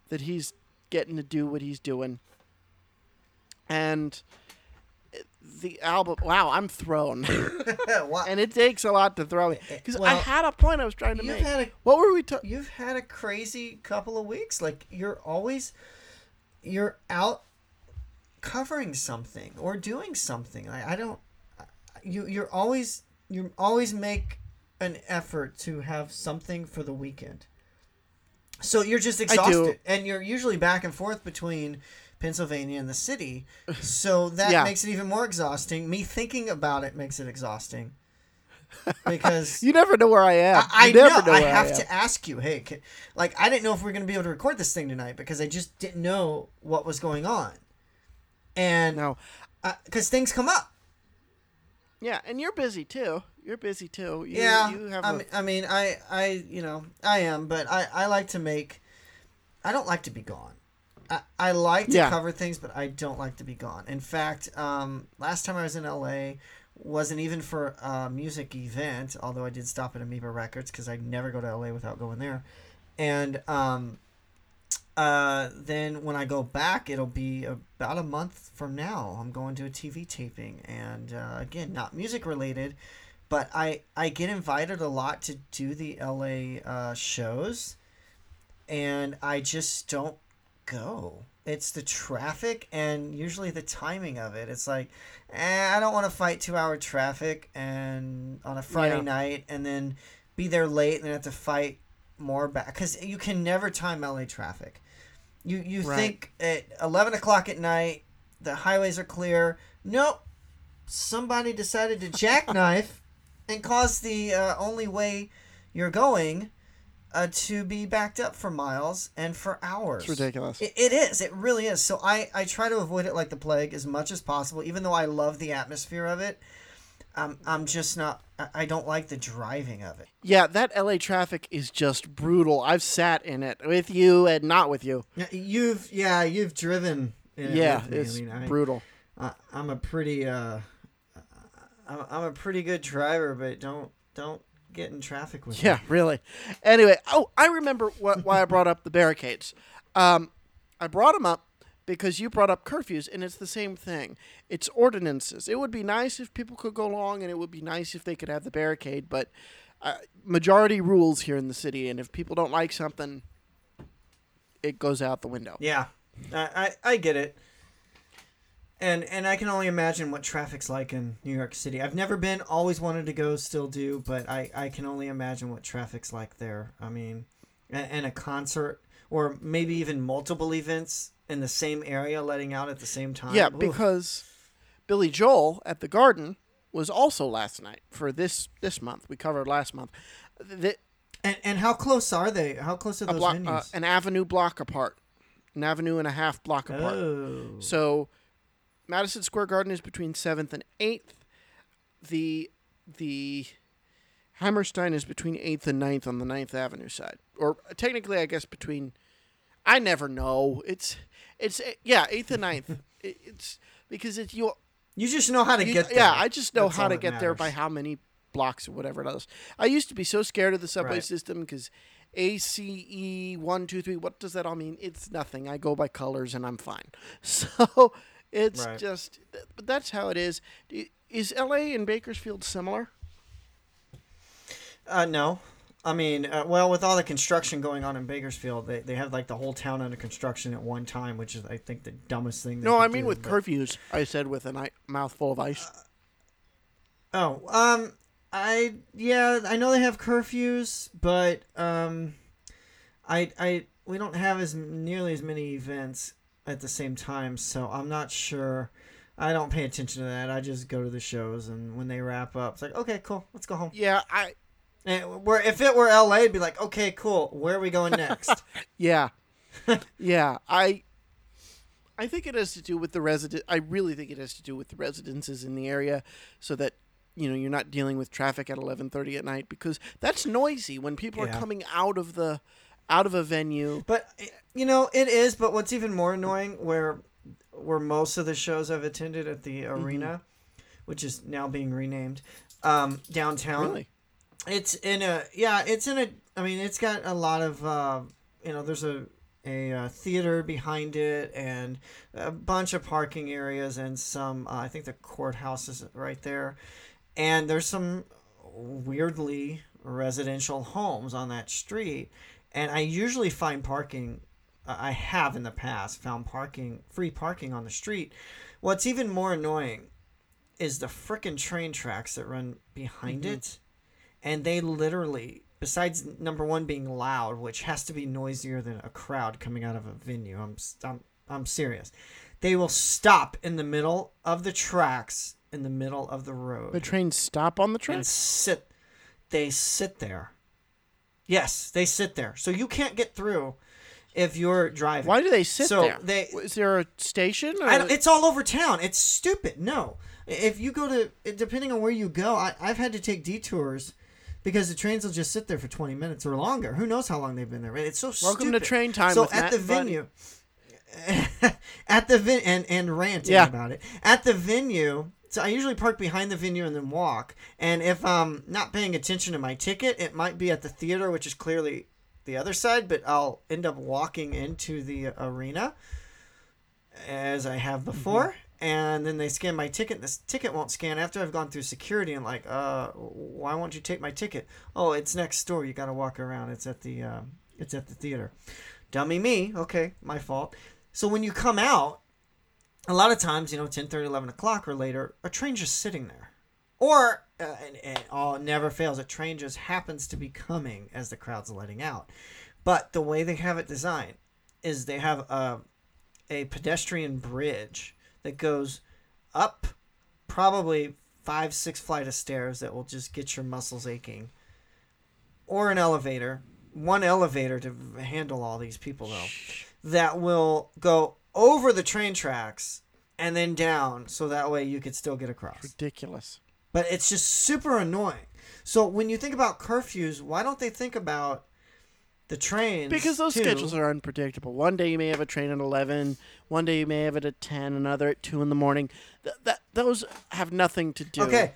that he's getting to do what he's doing. And the album, wow, I'm thrown. And it takes a lot to throw me. Eh, because I had a point I was trying to make. had a what were we talking? you've had a crazy couple of weeks. Like you're always you're out covering something or doing something. I, I don't you you're always you always make an effort to have something for the weekend. So you're just exhausted and you're usually back and forth between Pennsylvania and the city. So that Yeah. makes it even more exhausting. Me thinking about it makes it exhausting. Because You never know where I am. I, I never know. I where have am. to ask you. Hey, can, like I didn't know if we were going to be able to record this thing tonight because I just didn't know what was going on, and No. because things come up. Yeah, and you're busy too. You're busy too. You, yeah, You have I a- mean, I mean, I, I, you know, I am, but I, I like to make. I don't like to be gone. I, I like to Yeah. cover things, but I don't like to be gone. In fact, um, last time I was in LA wasn't even for a music event, although I did stop at Amoeba Records because I never go to LA without going there. And um, uh, then when I go back, it'll be about a month from now. I'm going to a TV taping, and uh, again, not music related, but I I get invited a lot to do the LA uh, shows, and I just don't go. It's the traffic and usually the timing of it. It's like, eh, I don't want to fight two hour traffic and on a Friday Yeah. night and then be there late and then have to fight more back because you can never time LA traffic. You you Right. think at eleven o'clock at night the highways are clear. Nope, somebody decided to jackknife and cause the uh, only way you're going uh, to be backed up for miles and for hours. it's ridiculous. It, it is. It really is. So I, I try to avoid it like the plague as much as possible, even though I love the atmosphere of it. Um, I'm just not. I- don't like the driving of it. yeah, that LA traffic is just brutal. I've sat in it with you and not with you. You've yeah, you've driven. Yeah, it's I mean, I, brutal. I, I'm a pretty uh, I'm, I'm a pretty good driver, but don't don't get in traffic with Yeah, me. really. Anyway, oh, I remember what, why I brought up the barricades. Um, I brought them up because you brought up curfews, and it's the same thing. It's ordinances. It would be nice if people could go along, and it would be nice if they could have the barricade, but uh, majority rules here in the city, and if people don't like something, it goes out the window. Yeah, I, I I get it. And and I can only imagine what traffic's like in New York City. I've never been, always wanted to go, still do, but I, I can only imagine what traffic's like there. I mean, and, and a concert or maybe even multiple events in the same area letting out at the same time. Yeah, Oof. because Billy Joel at the Garden was also last night for this this month. We covered last month. The, and and how close are they? How close are those block, venues? uh, an avenue block apart, an avenue and a half block apart. oh, So Madison Square Garden is between seventh and eighth. The the Hammerstein is between eighth and 9th on the 9th Avenue side, or technically, I guess between. I never know. It's it's eh, yeah, eighth and 9th. It's because it's you. You just know how to you- get there. yeah, I just know That's how to get there by how many blocks or whatever it is. I used to be so scared of the subway Right. system because A C E one two three. What does that all mean? It's nothing. I go by colors and I'm fine. So it's Right. just, but that's how it is. Is L A and Bakersfield similar? Uh, no. I mean, uh, well, with all the construction going on in Bakersfield, they, they have like the whole town under construction at one time, which is, I think, the dumbest thing. No, I mean do, with but- curfews. I said with a mouthful of ice. Oh, um, I yeah, I know they have curfews, but um, I I we don't have as nearly as many events at the same time, so I'm not sure. I don't pay attention to that. I just go to the shows, and when they wrap up, it's like, okay, cool, let's go home. Yeah, I And where if it were LA, it'd be like, okay, cool, where are we going next? yeah, yeah. I I think it has to do with the resident. I really think it has to do with the residences in the area, so that you know you're not dealing with traffic at 11:30 at night because that's noisy when people are coming out of the out of a venue. But you know, it is. But what's even more annoying, where where most of the shows I've attended at the Mm-hmm. arena, which is now being renamed, um, downtown. Really? It's in a yeah. It's in a. I mean, it's got a lot of. Uh, you know, there's a a uh, theater behind it and a bunch of parking areas and some. Uh, I think the courthouse is right there, and there's some weirdly residential homes on that street, and I usually find parking. I have in the past found parking free parking on the street. What's even more annoying is the frickin' train tracks that run behind mm-hmm. it. And they literally besides number one being loud which has to be noisier than a crowd coming out of a venue i'm i'm, I'm serious. They will stop in the middle of the tracks in the middle of the road. The trains stop on the and sit they sit there yes they sit there so you can't get through if you're driving Why do they sit So there? they- Is there a station? Or I don't, it's all over town. It's stupid. No, if you go to depending on where you go, I, I've had to take detours because the trains will just sit there for twenty minutes or longer. Who knows how long they've been there? It's so Welcome stupid. to Train Time So at Matt the venue, at the venue, and and ranting Yeah. about it at the venue. So I usually park behind the venue and then walk. And if I'm not paying attention to my ticket, it might be at the theater, which is clearly the other side, but I'll end up walking into the arena as I have before. And then they scan my ticket. This ticket won't scan after I've gone through security and like, uh, why won't you take my ticket? Oh, it's next door. You got to walk around. It's at the, uh, it's at the theater. Dummy me. Okay, my fault. So when you come out, a lot of times, you know, 10, 30, 11 o'clock or later, a train just sitting there. Or, uh, and, and it never fails, a train just happens to be coming as the crowd's letting out. But the way they have it designed is they have a, a pedestrian bridge that goes up probably five, six flight of stairs that will just get your muscles aching. Or an elevator, one elevator to handle all these people though, that will go over the train tracks and then down so that way you could still get across. ridiculous. But it's just super annoying. So when you think about curfews, why don't they think about the trains? Because those too? schedules are unpredictable. One day you may have a train at eleven. One day you may have it at ten. Another at two in the morning. Th- that those have nothing to do. Okay.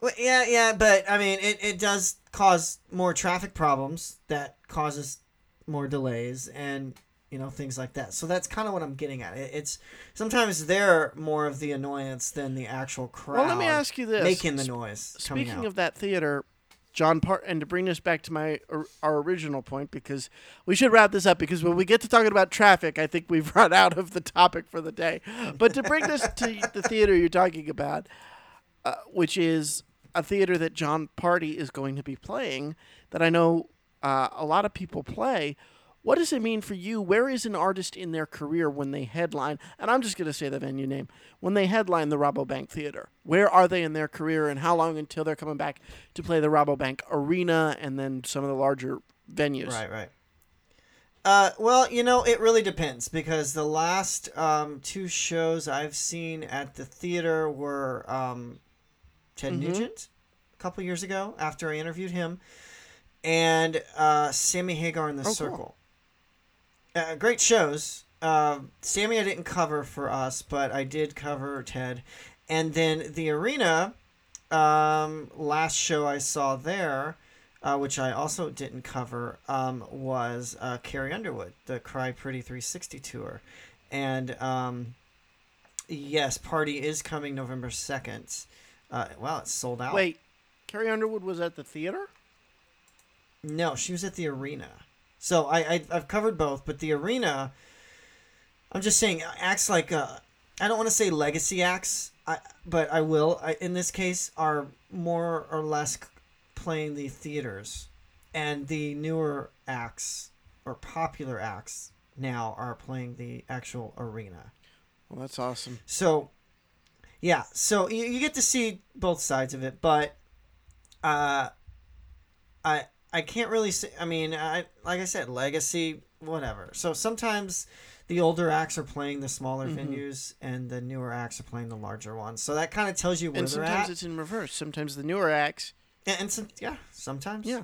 Well, yeah, yeah, but I mean, it, it does cause more traffic problems that causes more delays and you know things like that. So that's kind of what I'm getting at. It, it's sometimes they're more of the annoyance than the actual crowd. Well, let me ask you this: making the noise. Speaking of that theater, Jon Part, and to bring this back to my our original point, because we should wrap this up because when we get to talking about traffic, I think we've run out of the topic for the day. But to bring this to the theater you're talking about, uh, which is a theater that Jon Pardi is going to be playing, that I know uh, a lot of people play. What does it mean for you? Where is an artist in their career when they headline? And I'm just going to say the venue name. When they headline the Rabobank Theater, where are they in their career and how long until they're coming back to play the Rabobank Arena and then some of the larger venues? Right, right. Uh, well, you know, it really depends because the last um, two shows I've seen at the theater were um, Ted Mm-hmm. Nugent a couple years ago after I interviewed him, and uh, Sammy Hagar in the Oh, cool. Uh, great shows. Uh, Sammy I didn't cover for us, but I did cover Ted, and then the arena. Um, last show I saw there uh, which I also didn't cover, um, was uh, Carrie Underwood, the Cry Pretty 360 tour. And um, yes, Pardi is coming November 2nd. Uh, well, it's sold out. Wait, Carrie Underwood was at the theater? No, she was at the arena. So I, I I've covered both, but the arena. I'm just saying acts like uh, I don't want to say legacy acts, I, but I will. I, in this case, are more or less playing the theaters, and the newer acts or popular acts now are playing the actual arena. Well, that's awesome. So, yeah, so you, you get to see both sides of it, but uh, I I can't really say. I mean, I like I said, legacy, whatever. So sometimes the older acts are playing the smaller Mm-hmm. venues, and the newer acts are playing the larger ones. So that kind of tells you where And they're sometimes at. it's in reverse. Sometimes the newer acts. And, and some, yeah, sometimes. Yeah.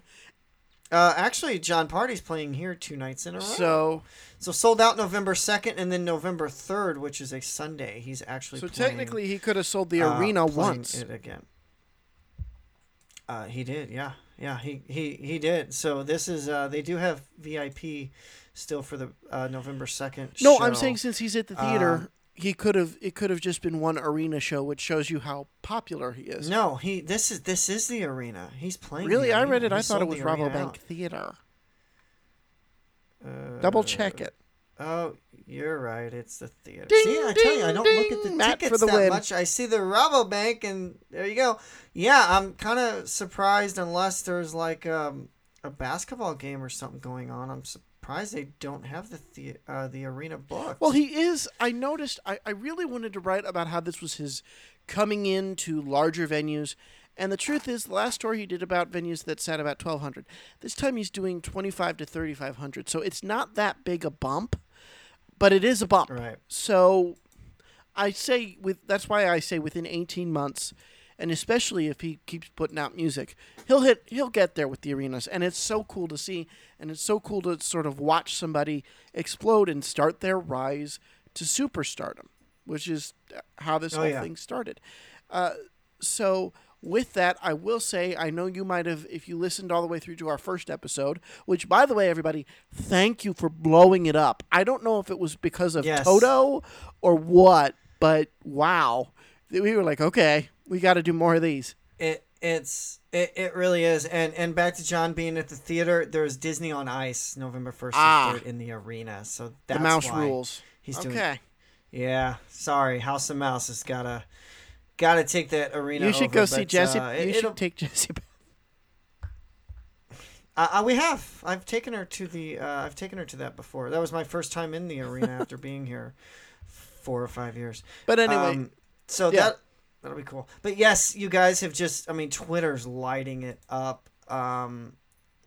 Uh, actually, Jon Pardi's playing here two nights in a row. So, so sold out November second, and then November third, which is a Sunday. He's actually so playing- technically, he could have sold the uh, arena once. It again. Uh, he did, yeah, yeah, he he he did. So this is uh, they do have VIP still for the uh, November second. No, I'm saying since he's at the theater, Um, he could have. It could have just been one arena show, which shows you how popular he is. no. He this is this is the arena. He's playing. really, I read it. He I thought it was Rabobank out. Theater. Uh, Double check it. Oh, you're right. It's the theater. Ding, see, I tell you, I don't look at the ding. Matt for tickets the that win. much. I see the Rabobank, and there you go. Yeah, I'm kind of surprised unless there's like um, a basketball game or something going on. I'm surprised they don't have the the, uh, the arena booked. Well, he is. I noticed. I, I really wanted to write about how this was his coming into larger venues. And the truth is, the last story he did about venues that sat about 1,200. This time he's doing 25 to 3,500. So it's not that big a bump, but it is a bump. Right. So I say with that's why I say within 18 months, and especially if he keeps putting out music, he'll hit he'll get there with the arenas, and it's so cool to see, and it's so cool to sort of watch somebody explode and start their rise to superstardom, which is how this Oh, whole yeah. thing started. Uh, so with that, I will say I know you might have, if you listened all the way through to our first episode, which by the way, everybody, thank you for blowing it up. I don't know if it was because of Yes. Toto or what, but wow, we were like, okay, we got to do more of these. It it's it, it really is. And and back to Jon being at the theater. There's Disney on Ice November first Ah. in the arena. So that's the mouse rules. He's doing okay, Yeah, sorry, House of Mouse has gotta gotta take that arena. you should over, go see but, Jesse. uh, you it, should take Jesse. uh, uh, we have. I've taken her to the. Uh, I've taken her to that before. That was my first time in the arena after being here four or five years. But anyway, Um, so yeah. that that'll be cool. But yes, you guys have just. I mean, Twitter's lighting it up. Um,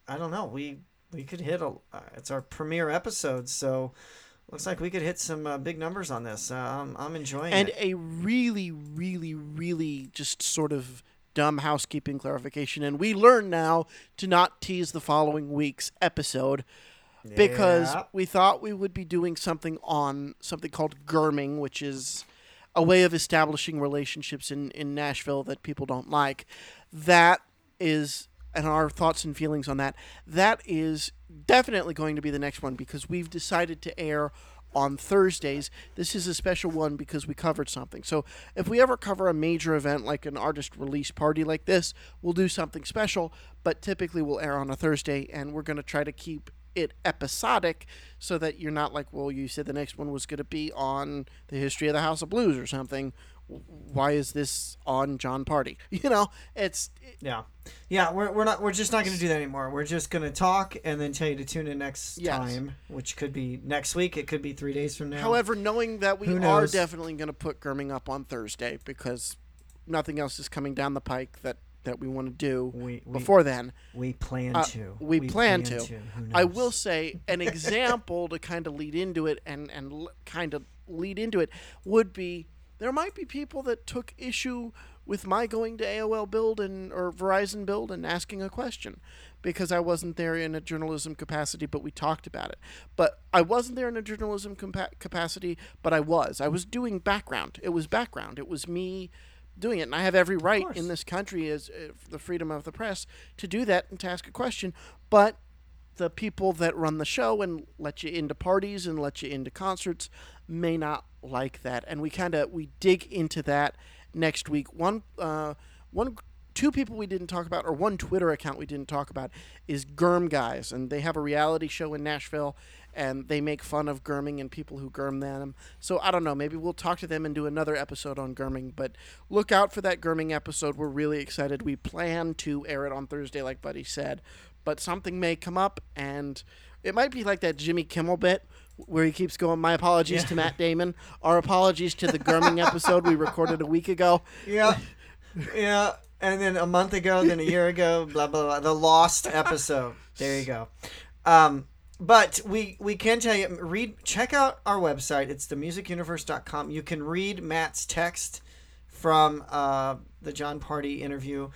I don't know. We we could hit a. Uh, it's our premiere episode, so looks like we could hit some uh, big numbers on this. Uh, I'm I'm enjoying and it. And a really, really, really just sort of dumb housekeeping clarification. And we learn now to not tease the following week's episode because Yeah. we thought we would be doing something on something called Germing, which is a way of establishing relationships in, in Nashville that people don't like. That is, and our thoughts and feelings on that, that is definitely going to be the next one because we've decided to air on Thursdays. This is a special one because we covered something. So if we ever cover a major event like an artist release party like this, we'll do something special, but typically we'll air on a Thursday and we're going to try to keep it episodic so that you're not like, well, you said the next one was going to be on the history of the House of Blues or something. Why is this on Jon Pardi? You know, it's Yeah, yeah. We're, we're not. We're just not going to do that anymore. We're just going to talk and then tell you to tune in next Yes. time, which could be next week. It could be three days from now. However, knowing that we are definitely going to put Germing up on Thursday because nothing else is coming down the pike that that we want to do We- we- before then. We plan Uh, to. we, plan, to. Who I will say an example to kind of lead into it and and l- kind of lead into it would be there might be people that took issue with my going to AOL Build and or Verizon Build and asking a question because I wasn't there in a journalism capacity, but we talked about it. But I wasn't there in a journalism compa- capacity, but I was. I was doing background. It was background. It was me doing it, and I have every right in this country as uh, the freedom of the press to do that and to ask a question. But the people that run the show and let you into parties and let you into concerts may not like that, and we kind of we dig into that next week. One, uh, one, two people we didn't talk about, or one Twitter account we didn't talk about, is Germ Guys, and they have a reality show in Nashville, and they make fun of Germing and people who Germ them. So I don't know, maybe we'll talk to them and do another episode on Germing. But look out for that Germing episode. We're really excited. We plan to air it on Thursday, like Buddy said, but something may come up, and it might be like that Jimmy Kimmel bit where he keeps going, My apologies to Matt Damon. Our apologies to the Germing episode we recorded a week ago. Yeah, yeah. And then a month ago, then a year ago, blah blah blah. The lost episode. There you go. Um, but we we can tell you read check out our website. It's themusicuniverse.com. You can read Matt's text from uh, the Jon Pardi interview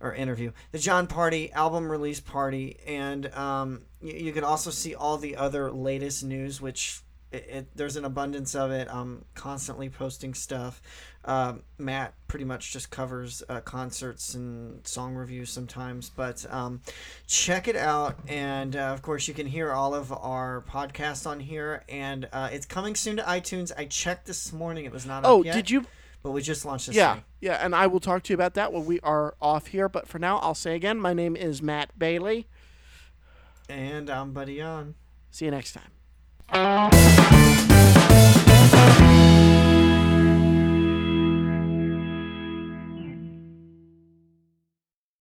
or interview the Jon Pardi album release party, and um, you, you can also see all the other latest news, which it, it, there's an abundance of it. I'm constantly posting stuff. Um, Matt pretty much just covers uh, concerts and song reviews sometimes, but um, check it out. And uh, of course, you can hear all of our podcasts on here, and uh, it's coming soon to iTunes. I checked this morning; it was not Oh, did you? But we just launched this. Yeah, thing. yeah, and I will talk to you about that when we are off here. But for now, I'll say again, my name is Matt Bailey. And I'm Buddy On. See you next time.